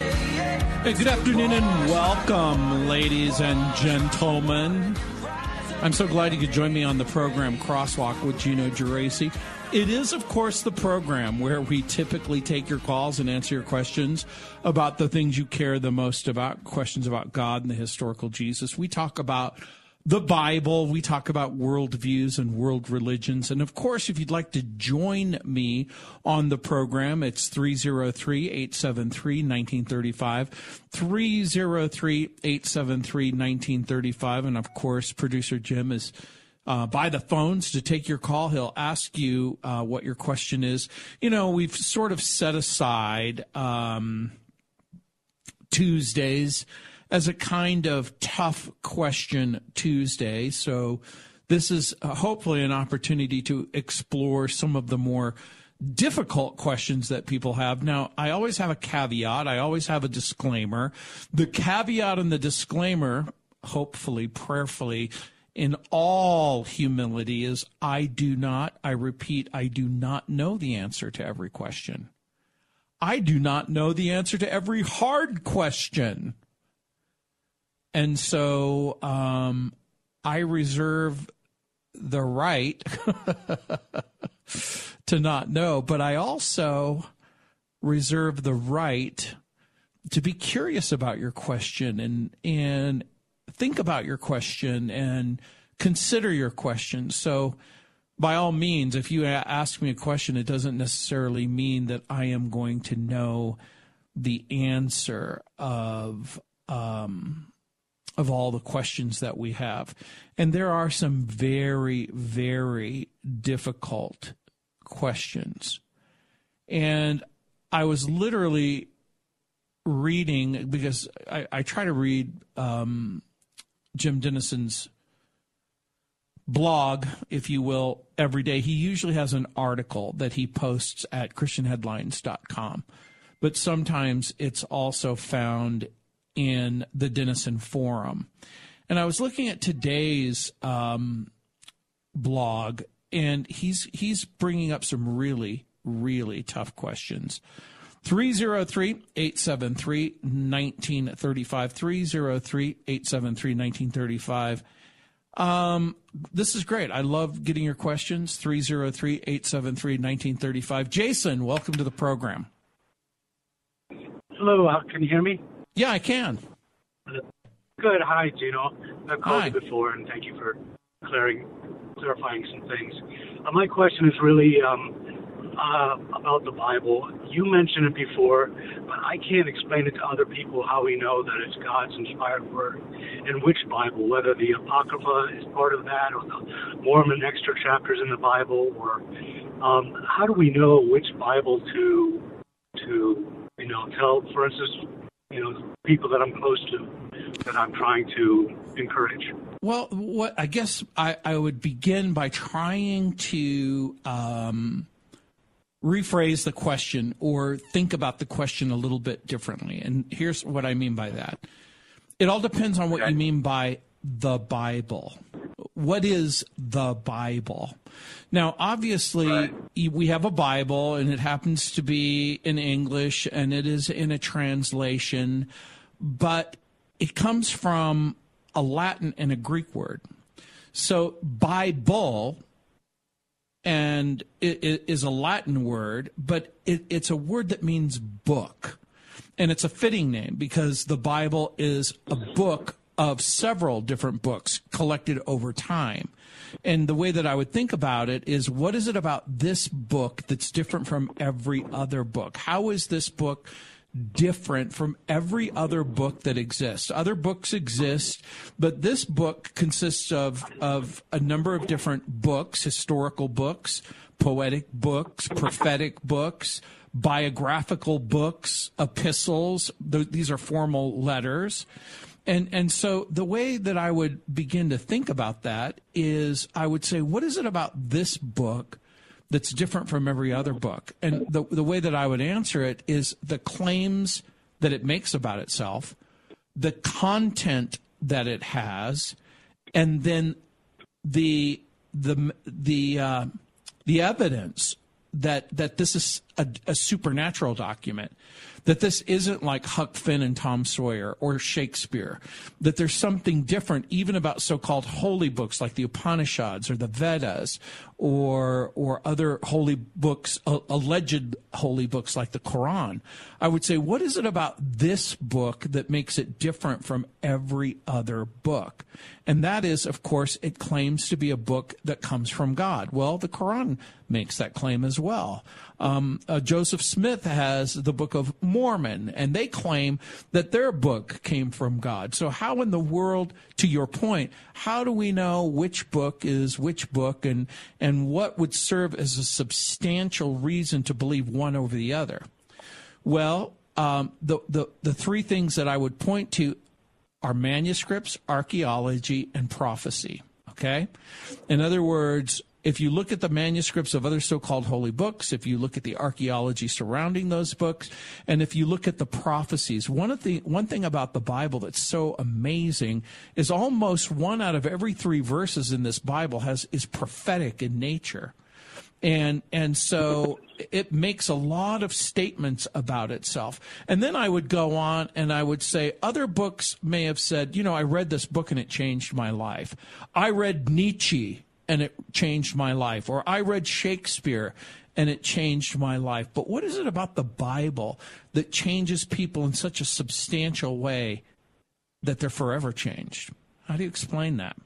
Hey, good afternoon and welcome, ladies and gentlemen. I'm so glad you could join me on the program Crosswalk with Gino Geraci. It is, of course, the program where we typically take your calls and answer your questions about the things you care the most about, questions about God and the historical Jesus. We talk about the Bible. We talk about worldviews and world religions. And of course, if you'd like to join me on the program, it's 303 873 1935. 303 873 1935. And of course, producer Jim is. Uh, by the phones to take your call. He'll ask you uh, what your question is. You know, we've sort of set aside um, Tuesdays as a kind of tough question Tuesday. So this is uh, hopefully an opportunity to explore some of the more difficult questions that people have. Now, I always have a caveat. I always have a disclaimer. The caveat and the disclaimer, hopefully, prayerfully, in all humility is I do not, I repeat, I do not know the answer to every question. I do not know the answer to every hard question. And so um, I reserve the right to not know, but I also reserve the right to be curious about your question and and think about your question and consider your question. So by all means, if you ask me a question, it doesn't necessarily mean that I am going to know the answer of um, of all the questions that we have. And there are some very, very difficult questions. And I was literally reading because I, I try to read um, Jim Denison's blog, if you will, every day. He usually has an article that he posts at ChristianHeadlines.com, but sometimes it's also found in the Denison Forum. And I was looking at today's um, blog, and he's he's bringing up some really really tough questions. 303-873-1935 303-873-1935 um, this is great. I love getting your questions. 303-873-1935. Jason, welcome to the program. Hello, can you hear me? Yeah, I can. Good. Hi, Gino. I've called Hi. you before, and thank you for clearing, clarifying some things. Uh, my question is really um, uh, about the Bible. You mentioned it before, but I can't explain it to other people how we know that it's God's inspired word and which Bible, whether the Apocrypha is part of that or the Mormon extra chapters in the Bible, or um, how do we know which Bible to to you know tell, for instance, you know, people that I'm close to that I'm trying to encourage. Well, what I guess I, I would begin by trying to um, rephrase the question or think about the question a little bit differently. And here's what I mean by that it all depends on what you mean by the Bible. What is the Bible? Now, obviously, we have a Bible and it happens to be in English and it is in a translation, but it comes from a Latin and a Greek word. So, Bible and it, it is a Latin word, but it, it's a word that means book. And it's a fitting name because the Bible is a book of several different books collected over time. And the way that I would think about it is what is it about this book that's different from every other book? How is this book different from every other book that exists? Other books exist, but this book consists of, of a number of different books, historical books, poetic books, prophetic books, biographical books, epistles. Th- these are formal letters. And, and so the way that I would begin to think about that is I would say, what is it about this book that's different from every other book? And the, the way that I would answer it is the claims that it makes about itself, the content that it has, and then the the the uh, the evidence that that this is a, a, supernatural document that this isn't like Huck Finn and Tom Sawyer or Shakespeare, that there's something different even about so-called holy books like the Upanishads or the Vedas or or other holy books, uh, alleged holy books like the Quran. I would say, what is it about this book that makes it different from every other book? And that is, of course, it claims to be a book that comes from God. Well, the Quran makes that claim as well. Um, uh, Joseph Smith has the Book of Mormon, and they claim that their book came from God. So, how in the world, to your point, how do we know which book is which book, and and what would serve as a substantial reason to believe one over the other? Well, um, the, the the three things that I would point to are manuscripts, archaeology, and prophecy. Okay, in other words, if you look at the manuscripts of other so-called holy books, if you look at the archaeology surrounding those books, and if you look at the prophecies, one of the one thing about the Bible that's so amazing is almost one out of every three verses in this Bible has is prophetic in nature. And and so it makes a lot of statements about itself. And then I would go on and I would say other books may have said, you know, I read this book and it changed my life. I read Nietzsche and it changed my life. Or I read Shakespeare and it changed my life. But what is it about the Bible that changes people in such a substantial way that they're forever changed? How do you explain that?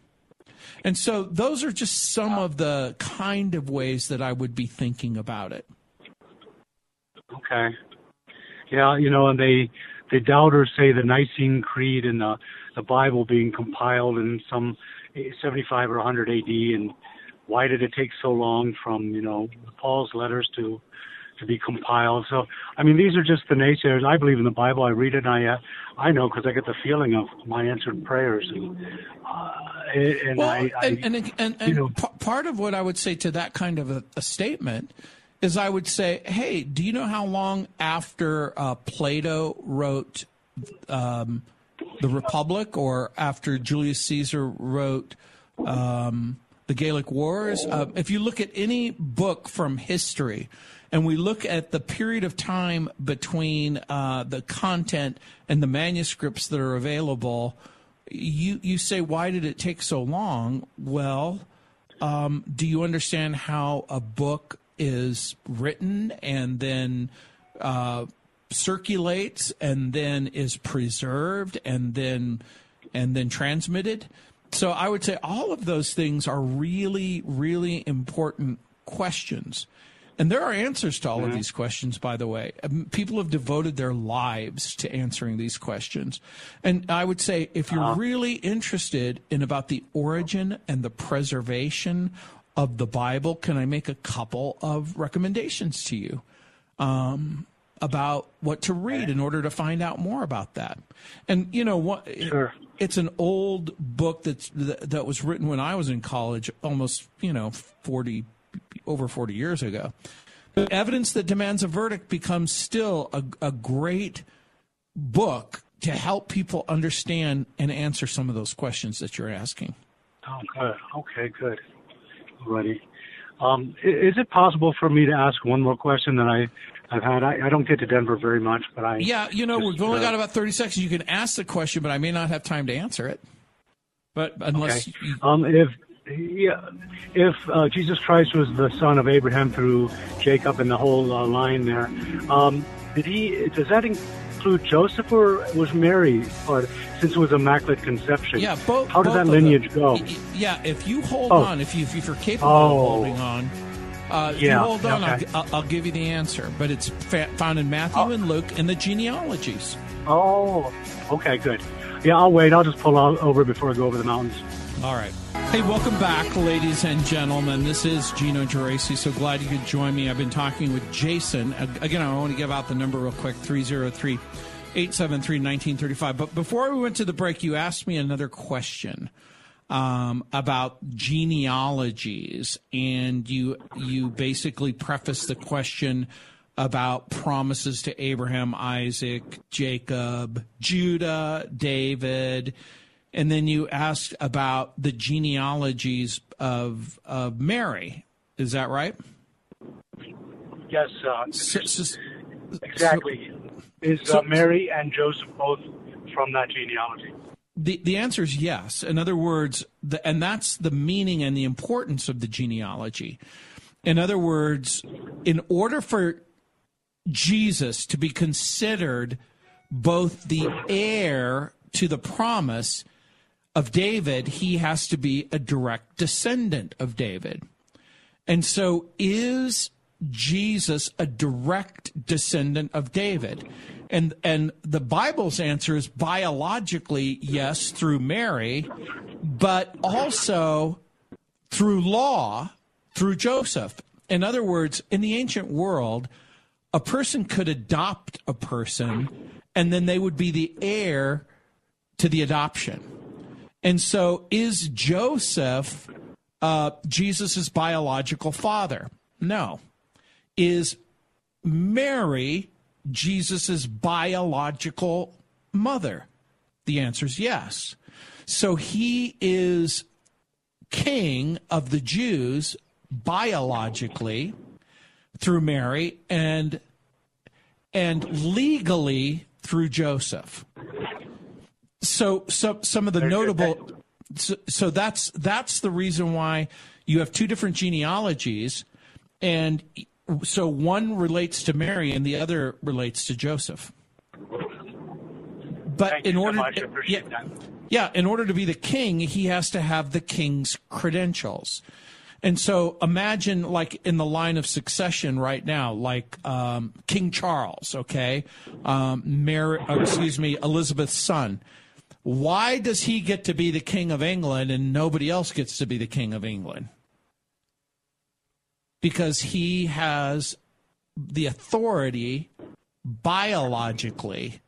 And so those are just some of the kind of ways that I would be thinking about it. Okay. Yeah, you know, and they the doubters say the Nicene Creed and the the Bible being compiled in some 75 or 100 AD, and why did it take so long from you know Paul's letters to to be compiled? So I mean, these are just the naysayers. I believe in the Bible. I read it. and I uh, I know because I get the feeling of my answered prayers, and uh, and well, I, I and and, and, and you know, p- part of what I would say to that kind of a, a statement is I would say, hey, do you know how long after uh, Plato wrote um, the Republic or after Julius Caesar wrote um, the Gallic Wars. Uh, if you look at any book from history, and we look at the period of time between uh, the content and the manuscripts that are available, you you say, why did it take so long? Well, um, do you understand how a book is written and then uh, circulates and then is preserved and then and then transmitted. So I would say all of those things are really really important questions. And there are answers to all mm-hmm. of these questions, by the way. Um, people have devoted their lives to answering these questions. And I would say if you're uh-huh. really interested in about the origin and the preservation of the Bible, can I make a couple of recommendations to you? Um, about what to read in order to find out more about that. And you know what? Sure. It's an old book that's that was written when I was in college, almost you know forty over forty years ago. The evidence that demands a verdict becomes still a, a great book to help people understand and answer some of those questions that you're asking. Oh, good. Okay, good. Ready. Um, is it possible for me to ask one more question that I I've had. I, I, don't get to Denver very much, but I. Yeah, you know, just, we've only uh, got about thirty seconds. You can ask the question, but I may not have time to answer it. But unless. Okay. You... Um, if yeah, if uh, Jesus Christ was the son of Abraham through Jacob and the whole uh, line there, um, did he? Does that include Joseph or was Mary? Or since it was immaculate conception? Yeah, both. How does that lineage go? Yeah, if you hold oh. on, if you if you're capable oh. of holding on uh, yeah, hold on, okay. I'll, I'll, give you the answer. But it's fa- found in Matthew oh. and Luke in the genealogies. Oh, okay, good. Yeah, I'll wait. I'll just pull over before I go over the mountains. All right. Hey, welcome back, ladies and gentlemen. This is Gino Geraci. So glad you could join me. I've been talking with Jason. Again, I want to give out the number real quick 303 873 1935. But before we went to the break, you asked me another question um, about genealogies, and you you basically preface the question about promises to Abraham, Isaac, Jacob, Judah, David and then you ask about the genealogies of of Mary. Is that right? Yes, uh, so, so, exactly. So, is uh, Mary and Joseph both from that genealogy? The the answer is yes. In other words, the, and that's the meaning and the importance of the genealogy. In other words, in order for Jesus to be considered both the heir to the promise of David, he has to be a direct descendant of David. And so is Jesus a direct descendant of David? And and the Bible's answer is biologically yes through Mary, but also through law through Joseph. In other words, in the ancient world, a person could adopt a person and then they would be the heir to the adoption. And so, is Joseph uh, Jesus' biological father? No. Is Mary Jesus' biological mother? The answer is yes. So he is king of the Jews biologically through Mary and and legally through Joseph so, so some of the notable. So, so that's that's the reason why you have two different genealogies, and so one relates to Mary and the other relates to Joseph. But Thank in order, so yeah, yeah, in order to be the king, he has to have the king's credentials. And so imagine like in the line of succession right now, like um, King Charles, okay, um, Mary, excuse me, Elizabeth's son. Why does he get to be the king of England and nobody else gets to be the king of England? Because he has the authority biologically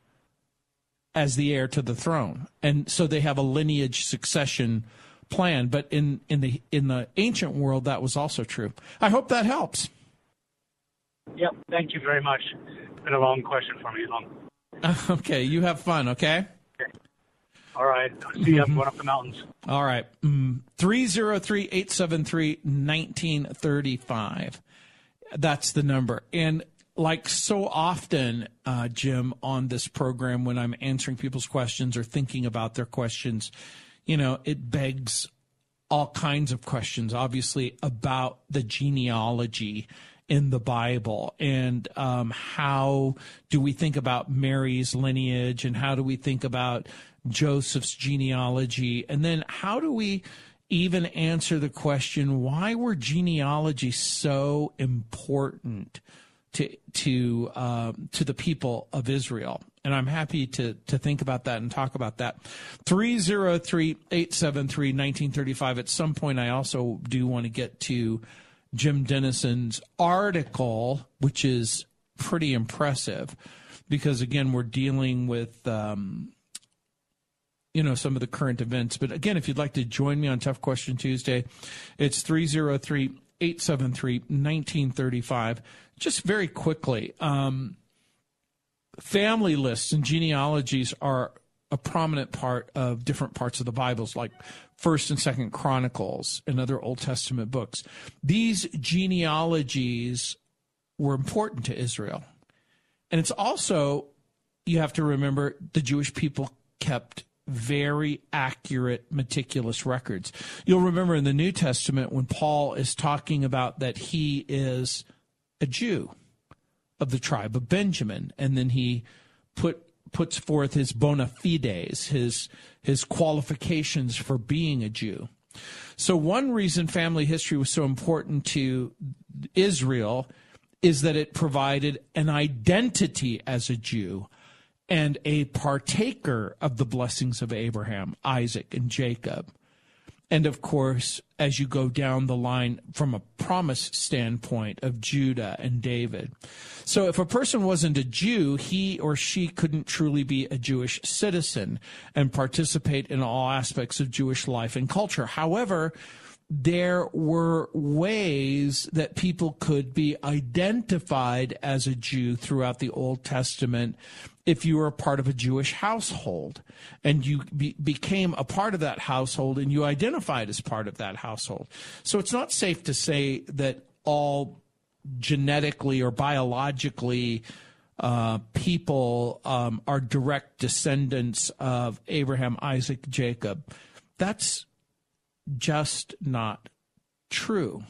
as the heir to the throne. And so they have a lineage succession plan, but in in the in the ancient world that was also true. I hope that helps. Yep, thank you very much. Been a long question for me. Long. Okay, you have fun, okay? All right. See you. I'm going up the mountains. All right. Mm, 303 873 1935. That's the number. And like so often, uh, Jim, on this program, when I'm answering people's questions or thinking about their questions, you know, it begs all kinds of questions, obviously, about the genealogy in the Bible and um, how do we think about Mary's lineage and how do we think about Joseph's genealogy? And then how do we even answer the question why were genealogy so important to to um, to the people of Israel? And I'm happy to to think about that and talk about that. 303-873-1935. At some point I also do want to get to Jim Denison's article, which is pretty impressive because again we're dealing with um, you know some of the current events. But again, if you'd like to join me on Tough Question Tuesday, it's 303 873 1935. Just very quickly, um, family lists and genealogies are a prominent part of different parts of the Bibles, like First and Second Chronicles and other Old Testament books. These genealogies were important to Israel. And it's also, you have to remember, the Jewish people kept very accurate, meticulous records. You'll remember in the New Testament when Paul is talking about that he is a Jew of the tribe of Benjamin, and then he put puts forth his bona fides, his his qualifications for being a Jew. So one reason family history was so important to Israel is that it provided an identity as a Jew and a partaker of the blessings of Abraham, Isaac, and Jacob. And of course, as you go down the line from a promise standpoint of Judah and David. So if a person wasn't a Jew, he or she couldn't truly be a Jewish citizen and participate in all aspects of Jewish life and culture. However, there were ways that people could be identified as a Jew throughout the Old Testament if you were a part of a Jewish household and you be, became a part of that household and you identified as part of that household. So it's not safe to say that all genetically or biologically uh, people um, are direct descendants of Abraham, Isaac, Jacob. That's just not true.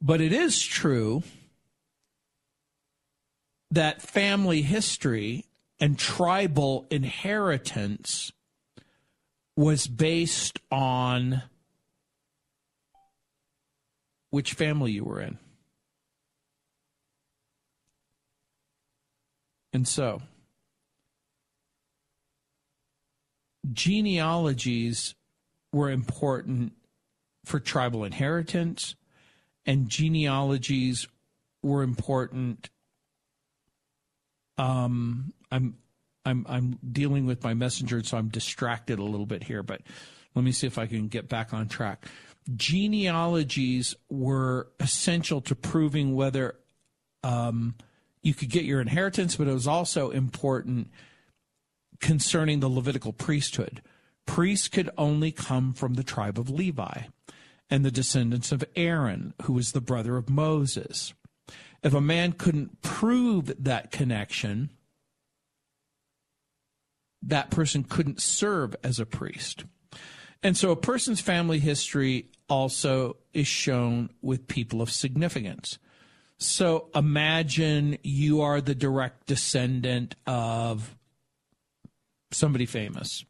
But it is true that family history and tribal inheritance was based on which family you were in. And so, genealogies were important for tribal inheritance, and genealogies were important. Um, I'm I'm I'm dealing with my messenger, so I'm distracted a little bit here. But let me see if I can get back on track. Genealogies were essential to proving whether um, you could get your inheritance, but it was also important concerning the Levitical priesthood priests could only come from the tribe of Levi and the descendants of Aaron, who was the brother of Moses. If a man couldn't prove that connection, that person couldn't serve as a priest. And so a person's family history also is shown with people of significance. So imagine you are the direct descendant of somebody famous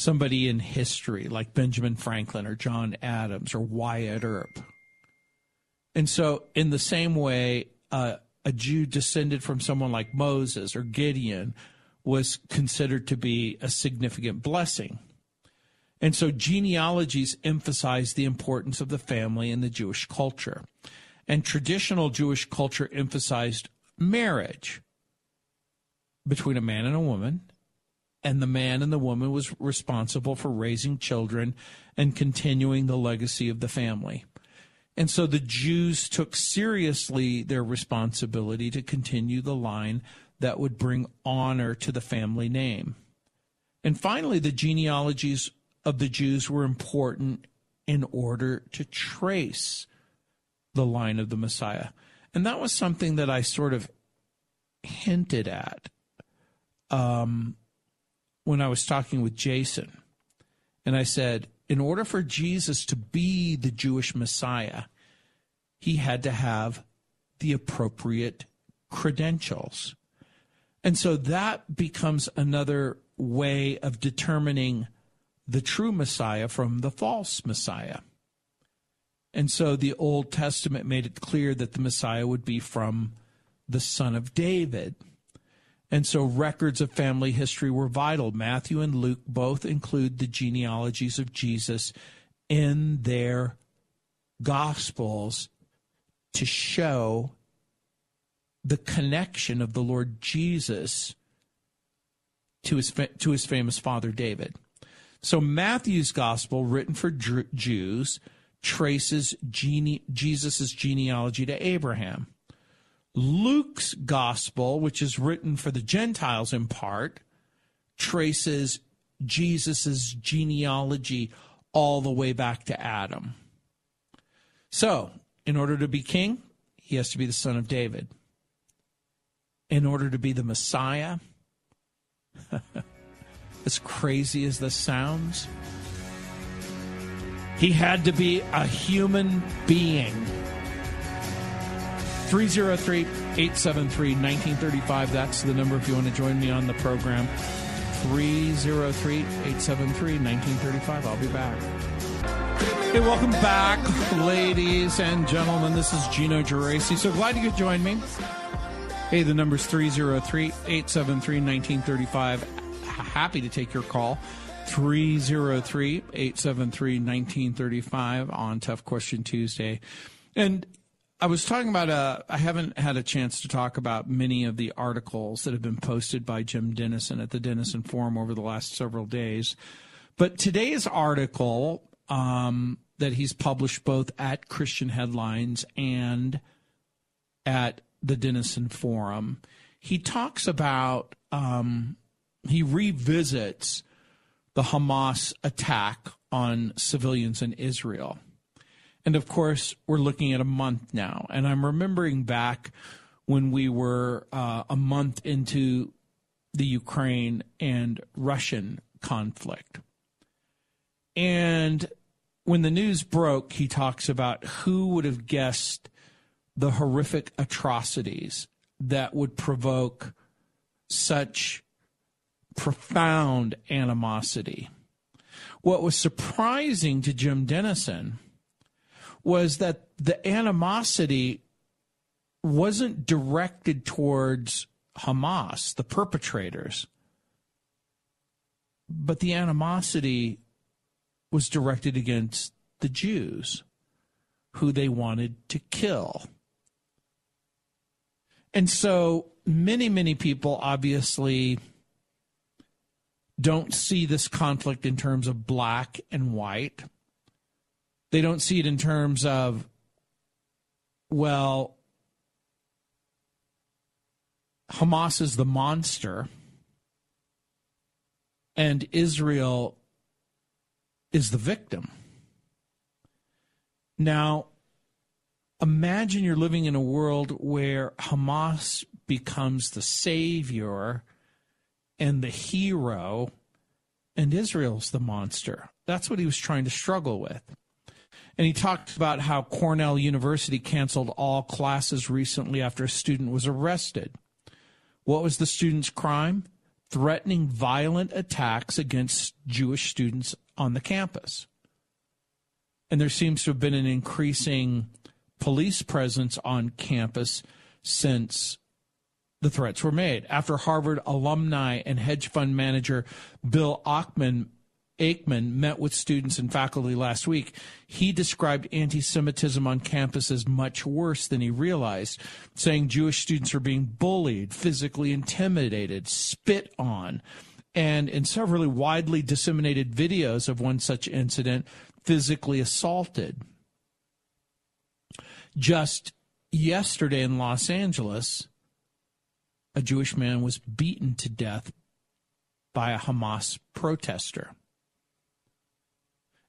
somebody in history like Benjamin Franklin or John Adams or Wyatt Earp. And so, in the same way, uh, a Jew descended from someone like Moses or Gideon was considered to be a significant blessing. And so, genealogies emphasize the importance of the family in the Jewish culture. And traditional Jewish culture emphasized marriage between a man and a woman and the man and the woman was responsible for raising children and continuing the legacy of the family. And so the Jews took seriously their responsibility to continue the line that would bring honor to the family name. And finally, the genealogies of the Jews were important in order to trace the line of the Messiah. And that was something that I sort of hinted at um, when I was talking with Jason. And I said, in order for Jesus to be the Jewish Messiah, he had to have the appropriate credentials. And so that becomes another way of determining the true Messiah from the false Messiah. And so the Old Testament made it clear that the Messiah would be from the son of David. And so records of family history were vital. Matthew and Luke both include the genealogies of Jesus in their gospels to show the connection of the Lord Jesus to his to his famous father David. So Matthew's gospel, written for Jews, traces gene- Jesus' genealogy to Abraham. Luke's gospel, which is written for the Gentiles in part, traces Jesus' genealogy all the way back to Adam. So, in order to be king, he has to be the son of David. In order to be the Messiah, as crazy as this sounds, he had to be a human being 303 873 1935. That's the number if you want to join me on the program. 303 873 1935. I'll be back. Hey, welcome back, ladies and gentlemen. This is Gino Geraci. So glad you could join me. Hey, the number's 303 873 1935. Happy to take your call. 303 873 1935 on Tough Question Tuesday. And I was talking about, uh, I haven't had a chance to talk about many of the articles that have been posted by Jim Denison at the Denison Forum over the last several days. But today's article um, that he's published both at Christian Headlines and at the Denison Forum, he talks about, um, he revisits the Hamas attack on civilians in Israel. And of course, we're looking at a month now. And I'm remembering back when we were uh, a month into the Ukraine and Russian conflict. And when the news broke, he talks about who would have guessed the horrific atrocities that would provoke such profound animosity. What was surprising to Jim Denison was that the animosity wasn't directed towards Hamas, the perpetrators, but the animosity was directed against the Jews who they wanted to kill. And so many, many people obviously don't see this conflict in terms of black and white. They don't see it in terms of, well, Hamas is the monster and Israel is the victim. Now, imagine you're living in a world where Hamas becomes the savior and the hero, and Israel's the monster. That's what he was trying to struggle with. And he talked about how Cornell University canceled all classes recently after a student was arrested. What was the student's crime? Threatening violent attacks against Jewish students on the campus. And there seems to have been an increasing police presence on campus since the threats were made. After Harvard alumni and hedge fund manager Bill Ackman, Ackman met with students and faculty last week, he described anti Semitism on campus as much worse than he realized, saying Jewish students are being bullied, physically intimidated, spit on, and in several widely disseminated videos of one such incident, physically assaulted. Just yesterday in Los Angeles, a Jewish man was beaten to death by a Hamas protester.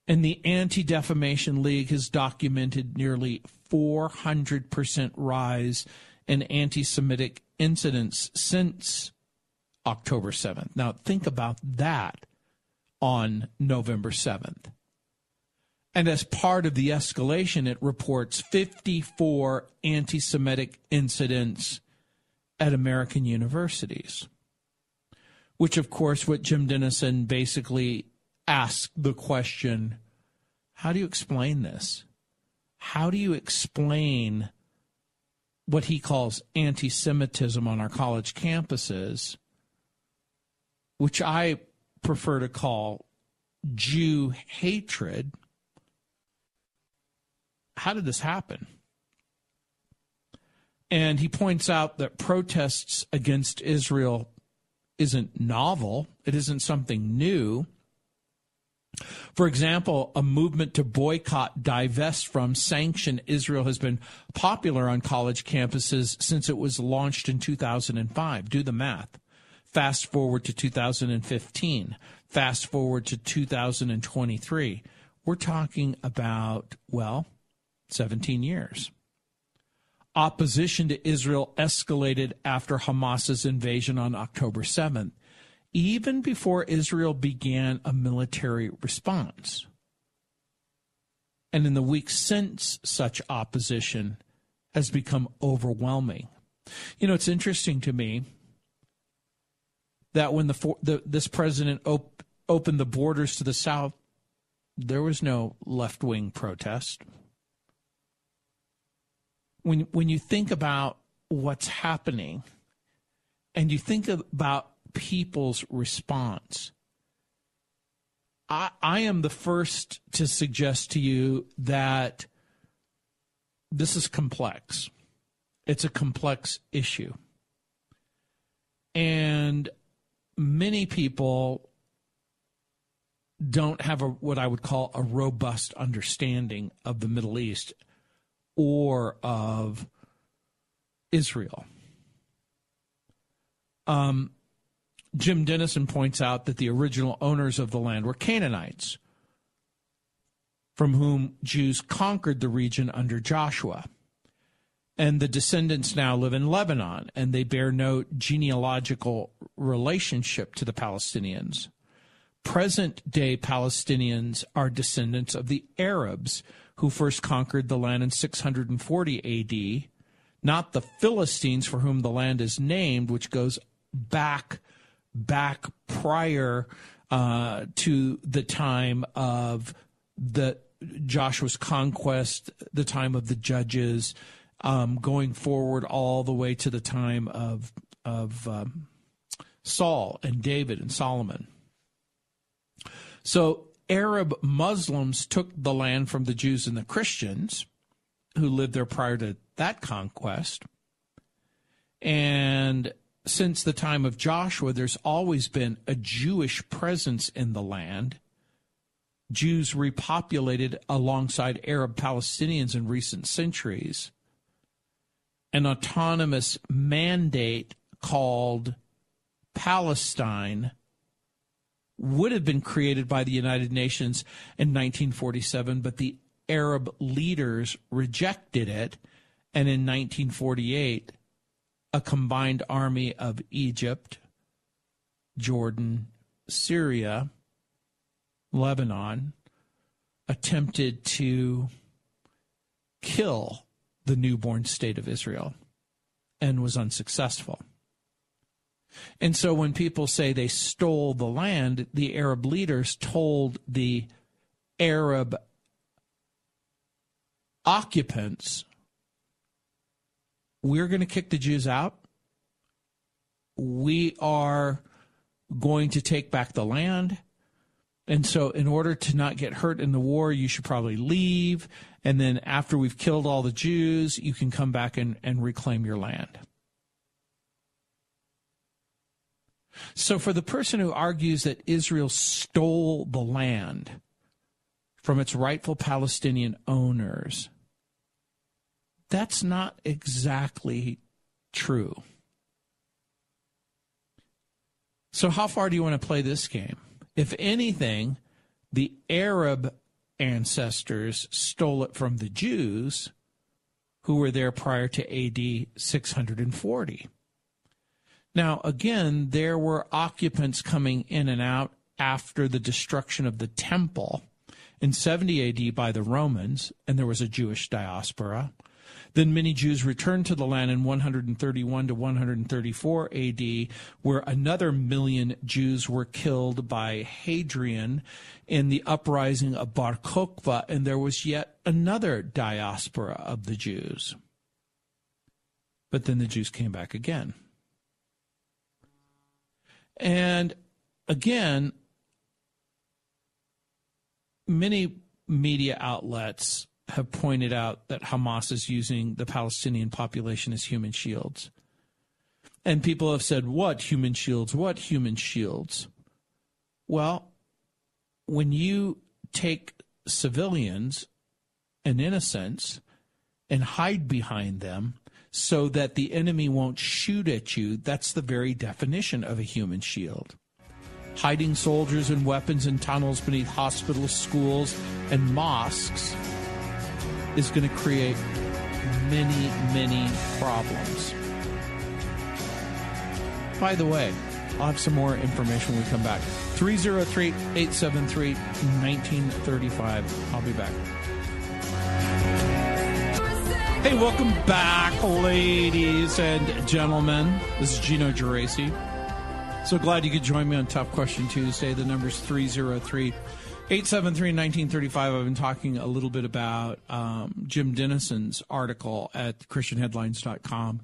And the Anti Defamation League has documented nearly 400% rise in anti Semitic incidents since October 7th. Now, think about that on November 7th. And as part of the escalation, it reports 54 anti Semitic incidents at American universities. Which, of course, what Jim Denison basically asked the question how do you explain this? How do you explain what he calls anti Semitism on our college campuses, which I prefer to call Jew hatred? How did this happen? And he points out that protests against Israel isn't novel, it isn't something new. For example, a movement to boycott, divest from, sanction Israel has been popular on college campuses since it was launched in 2005. Do the math. Fast forward to 2015. Fast forward to 2023. We're talking about, well, 17 years opposition to Israel escalated after Hamas's invasion on October 7th, even before Israel began a military response. And in the weeks since, such opposition has become overwhelming. You know, it's interesting to me that when the, the this president op- opened the borders to the south, there was no left wing protest when when you think about what's happening and you think about people's response I, I am the first to suggest to you that this is complex. It's a complex issue. And many people don't have a what I would call a robust understanding of the Middle East or of Israel. Um, Jim Denison points out that the original owners of the land were Canaanites, from whom Jews conquered the region under Joshua. And the descendants now live in Lebanon, and they bear no genealogical relationship to the Palestinians. Present day Palestinians are descendants of the Arabs who first conquered the land in 640 AD, not the Philistines for whom the land is named, which goes back back prior uh, to the time of the Joshua's conquest, the time of the judges, um, going forward all the way to the time of of um, Saul and David and Solomon. So Arab Muslims took the land from the Jews and the Christians who lived there prior to that conquest. And since the time of Joshua, there's always been a Jewish presence in the land. Jews repopulated alongside Arab Palestinians in recent centuries. An autonomous mandate called Palestine would have been created by the United Nations in 1947, but the Arab leaders rejected it. And in 1948, a combined army of Egypt, Jordan, Syria, Lebanon attempted to kill the newborn state of Israel and was unsuccessful. And so when people say they stole the land, the Arab leaders told the Arab occupants, we're going to kick the Jews out. We are going to take back the land. And so, in order to not get hurt in the war, you should probably leave. And then, after we've killed all the Jews, you can come back and, and reclaim your land. So, for the person who argues that Israel stole the land from its rightful Palestinian owners, that's not exactly true. So, how far do you want to play this game? If anything, the Arab ancestors stole it from the Jews who were there prior to AD 640. Now, again, there were occupants coming in and out after the destruction of the temple in 70 AD by the Romans, and there was a Jewish diaspora. Then many Jews returned to the land in 131 to 134 AD, where another million Jews were killed by Hadrian in the uprising of Bar Kokhba, and there was yet another diaspora of the Jews. But then the Jews came back again. And again, many media outlets have pointed out that Hamas is using the Palestinian population as human shields. And people have said, What human shields? What human shields? Well, when you take civilians and innocents and hide behind them, so that the enemy won't shoot at you. That's the very definition of a human shield. Hiding soldiers and weapons in tunnels beneath hospitals, schools, and mosques is going to create many, many problems. By the way, I'll have some more information when we come back. 303 873 1935. I'll be back. Hey, welcome back, ladies and gentlemen. This is Gino Geraci. So glad you could join me on Tough Question Tuesday. The number is 303 873 1935. I've been talking a little bit about um, Jim Denison's article at ChristianHeadlines.com.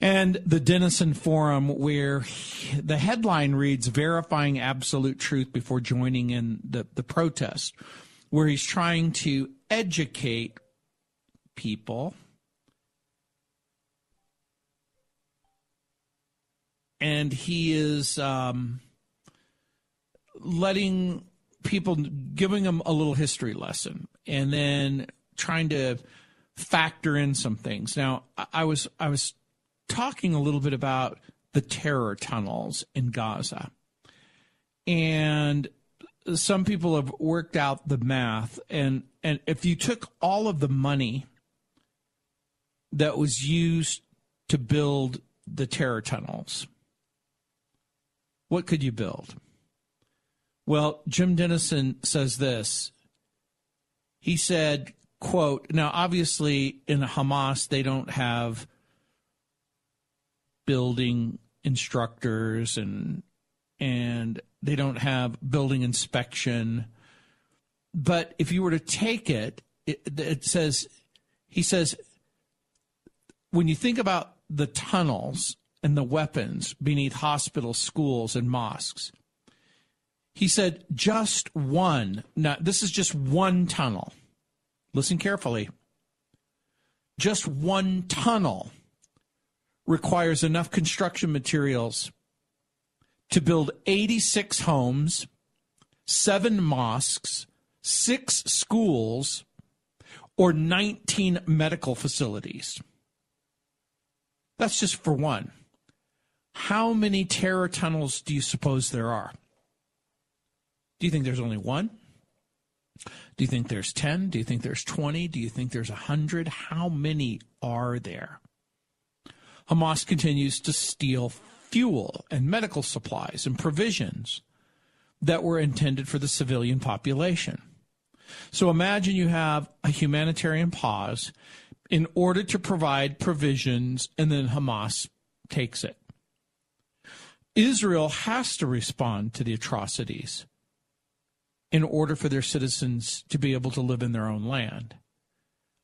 And the Denison Forum, where he, the headline reads Verifying Absolute Truth Before Joining in the, the Protest, where he's trying to educate people. And he is um, letting people, giving them a little history lesson, and then trying to factor in some things. Now, I was I was talking a little bit about the terror tunnels in Gaza. And some people have worked out the math and and if you took all of the money that was used to build the terror tunnels what could you build well jim denison says this he said quote now obviously in hamas they don't have building instructors and and they don't have building inspection. But if you were to take it, it, it says he says when you think about the tunnels and the weapons beneath hospitals, schools, and mosques, he said just one. Now this is just one tunnel. Listen carefully. Just one tunnel requires enough construction materials to build 86 homes, seven mosques, six schools, or 19 medical facilities. That's just for one. How many terror tunnels do you suppose there are? Do you think there's only one? Do you think there's 10? Do you think there's 20? Do you think there's 100? How many are there? Hamas continues to steal fuel and medical supplies and provisions that were intended for the civilian population. So imagine you have a humanitarian pause in order to provide provisions, and then Hamas takes it. Israel has to respond to the atrocities in order for their citizens to be able to live in their own land.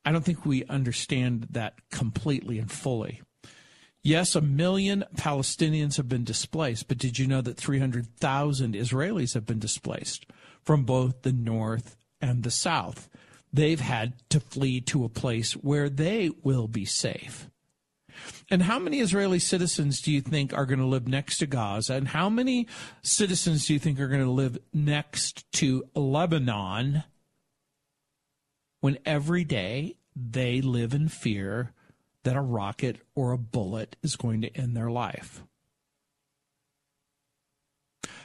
I don't think we understand that completely and fully. Yes, a million Palestinians have been displaced, but did you know that 300,000 Israelis have been displaced from both the north and the south? They've had to flee to a place where they will be safe. And how many Israeli citizens do you think are going to live next to Gaza? And how many citizens do you think are going to live next to Lebanon when every day they live in fear that a rocket or a bullet is going to end their life.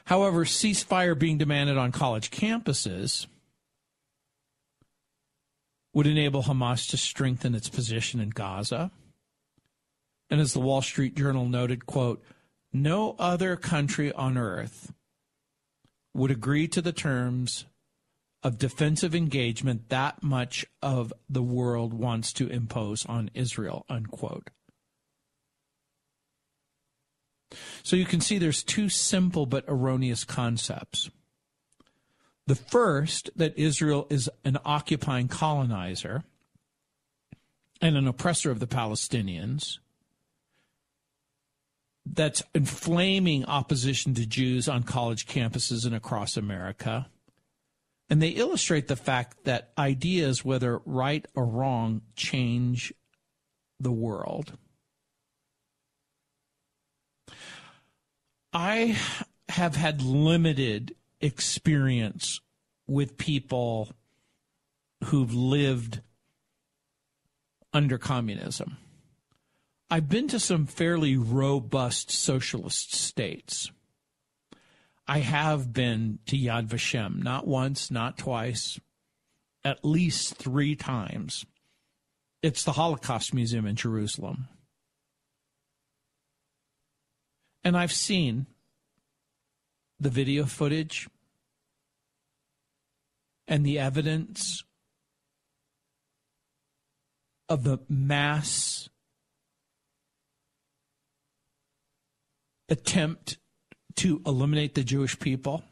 However, ceasefire being demanded on college campuses would enable Hamas to strengthen its position in Gaza. And as the Wall Street Journal noted, quote, no other country on earth would agree to the terms of defensive engagement that much of the world wants to impose on Israel, unquote. So you can see there's two simple but erroneous concepts. The first, that Israel is an occupying colonizer and an oppressor of the Palestinians that's inflaming opposition to Jews on college campuses and across America and they illustrate the fact that ideas, whether right or wrong, change the world. I have had limited experience with people who've lived under communism. I've been to some fairly robust socialist states. I have been to Yad Vashem, not once, not twice, at least three times. It's the Holocaust Museum in Jerusalem. And I've seen the video footage and the evidence of the mass attempt to eliminate the Jewish people.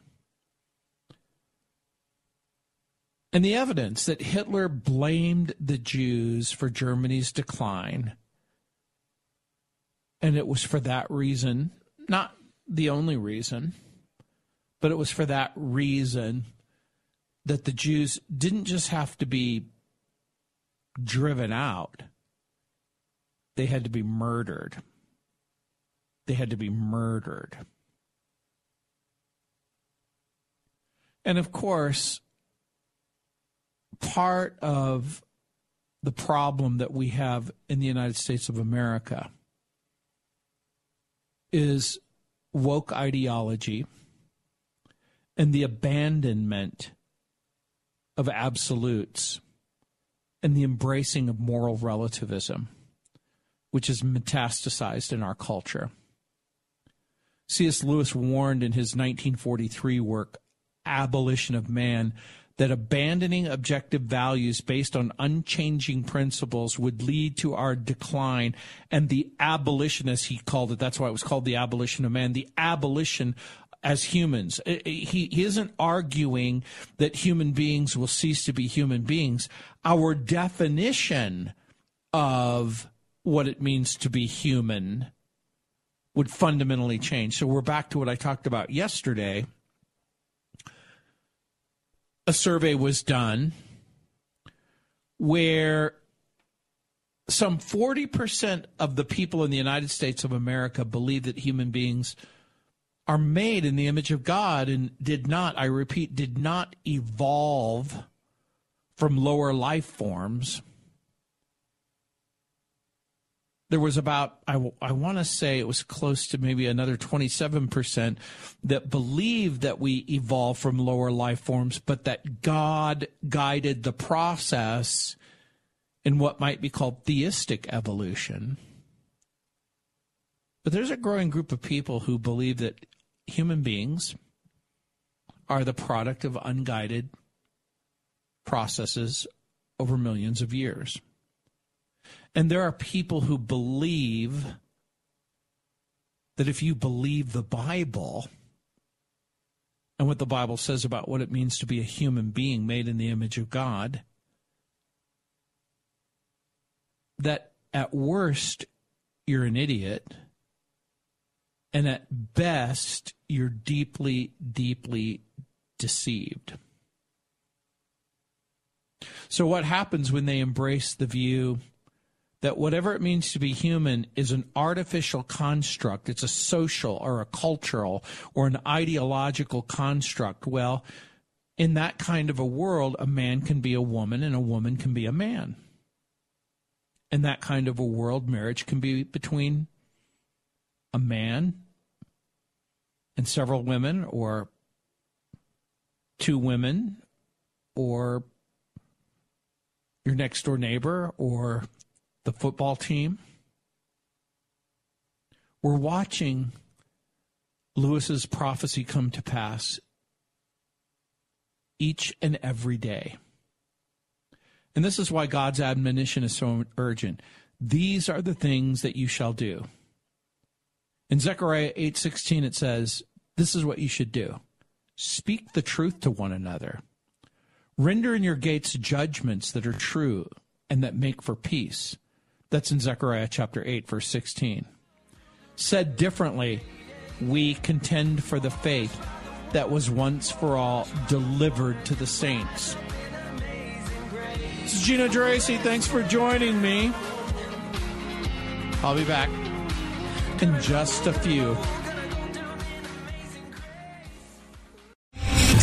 And the evidence that Hitler blamed the Jews for Germany's decline And it was for that reason, not the only reason, but it was for that reason that the Jews didn't just have to be driven out, they had to be murdered. They had to be murdered. And of course, part of the problem that we have in the United States of America is woke ideology and the abandonment of absolutes and the embracing of moral relativism, which is metastasized in our culture. C.S. Lewis warned in his 1943 work, Abolition of Man, that abandoning objective values based on unchanging principles would lead to our decline and the abolition, as he called it, that's why it was called the abolition of man, the abolition as humans. He, he isn't arguing that human beings will cease to be human beings. Our definition of what it means to be human would fundamentally change. So we're back to what I talked about yesterday. A survey was done where some 40% of the people in the United States of America believe that human beings are made in the image of God and did not, I repeat, did not evolve from lower life forms. There was about, I, I want to say it was close to maybe another 27% that believed that we evolved from lower life forms, but that God guided the process in what might be called theistic evolution. But there's a growing group of people who believe that human beings are the product of unguided processes over millions of years. And there are people who believe that if you believe the Bible and what the Bible says about what it means to be a human being made in the image of God, that at worst you're an idiot and at best, you're deeply, deeply deceived. So, what happens when they embrace the view that whatever it means to be human is an artificial construct? It's a social or a cultural or an ideological construct. Well, in that kind of a world, a man can be a woman and a woman can be a man. In that kind of a world, marriage can be between a man and several women, or two women, or your next door neighbor, or the football team. We're watching Lewis's prophecy come to pass each and every day. And this is why God's admonition is so urgent. These are the things that you shall do. In Zechariah 8:16 it says, this is what you should do. Speak the truth to one another. Render in your gates judgments that are true and that make for peace. That's in Zechariah chapter 8 verse 16. Said differently, we contend for the faith that was once for all delivered to the saints. This is Gino Geraci. Thanks for joining me. I'll be back in just a few.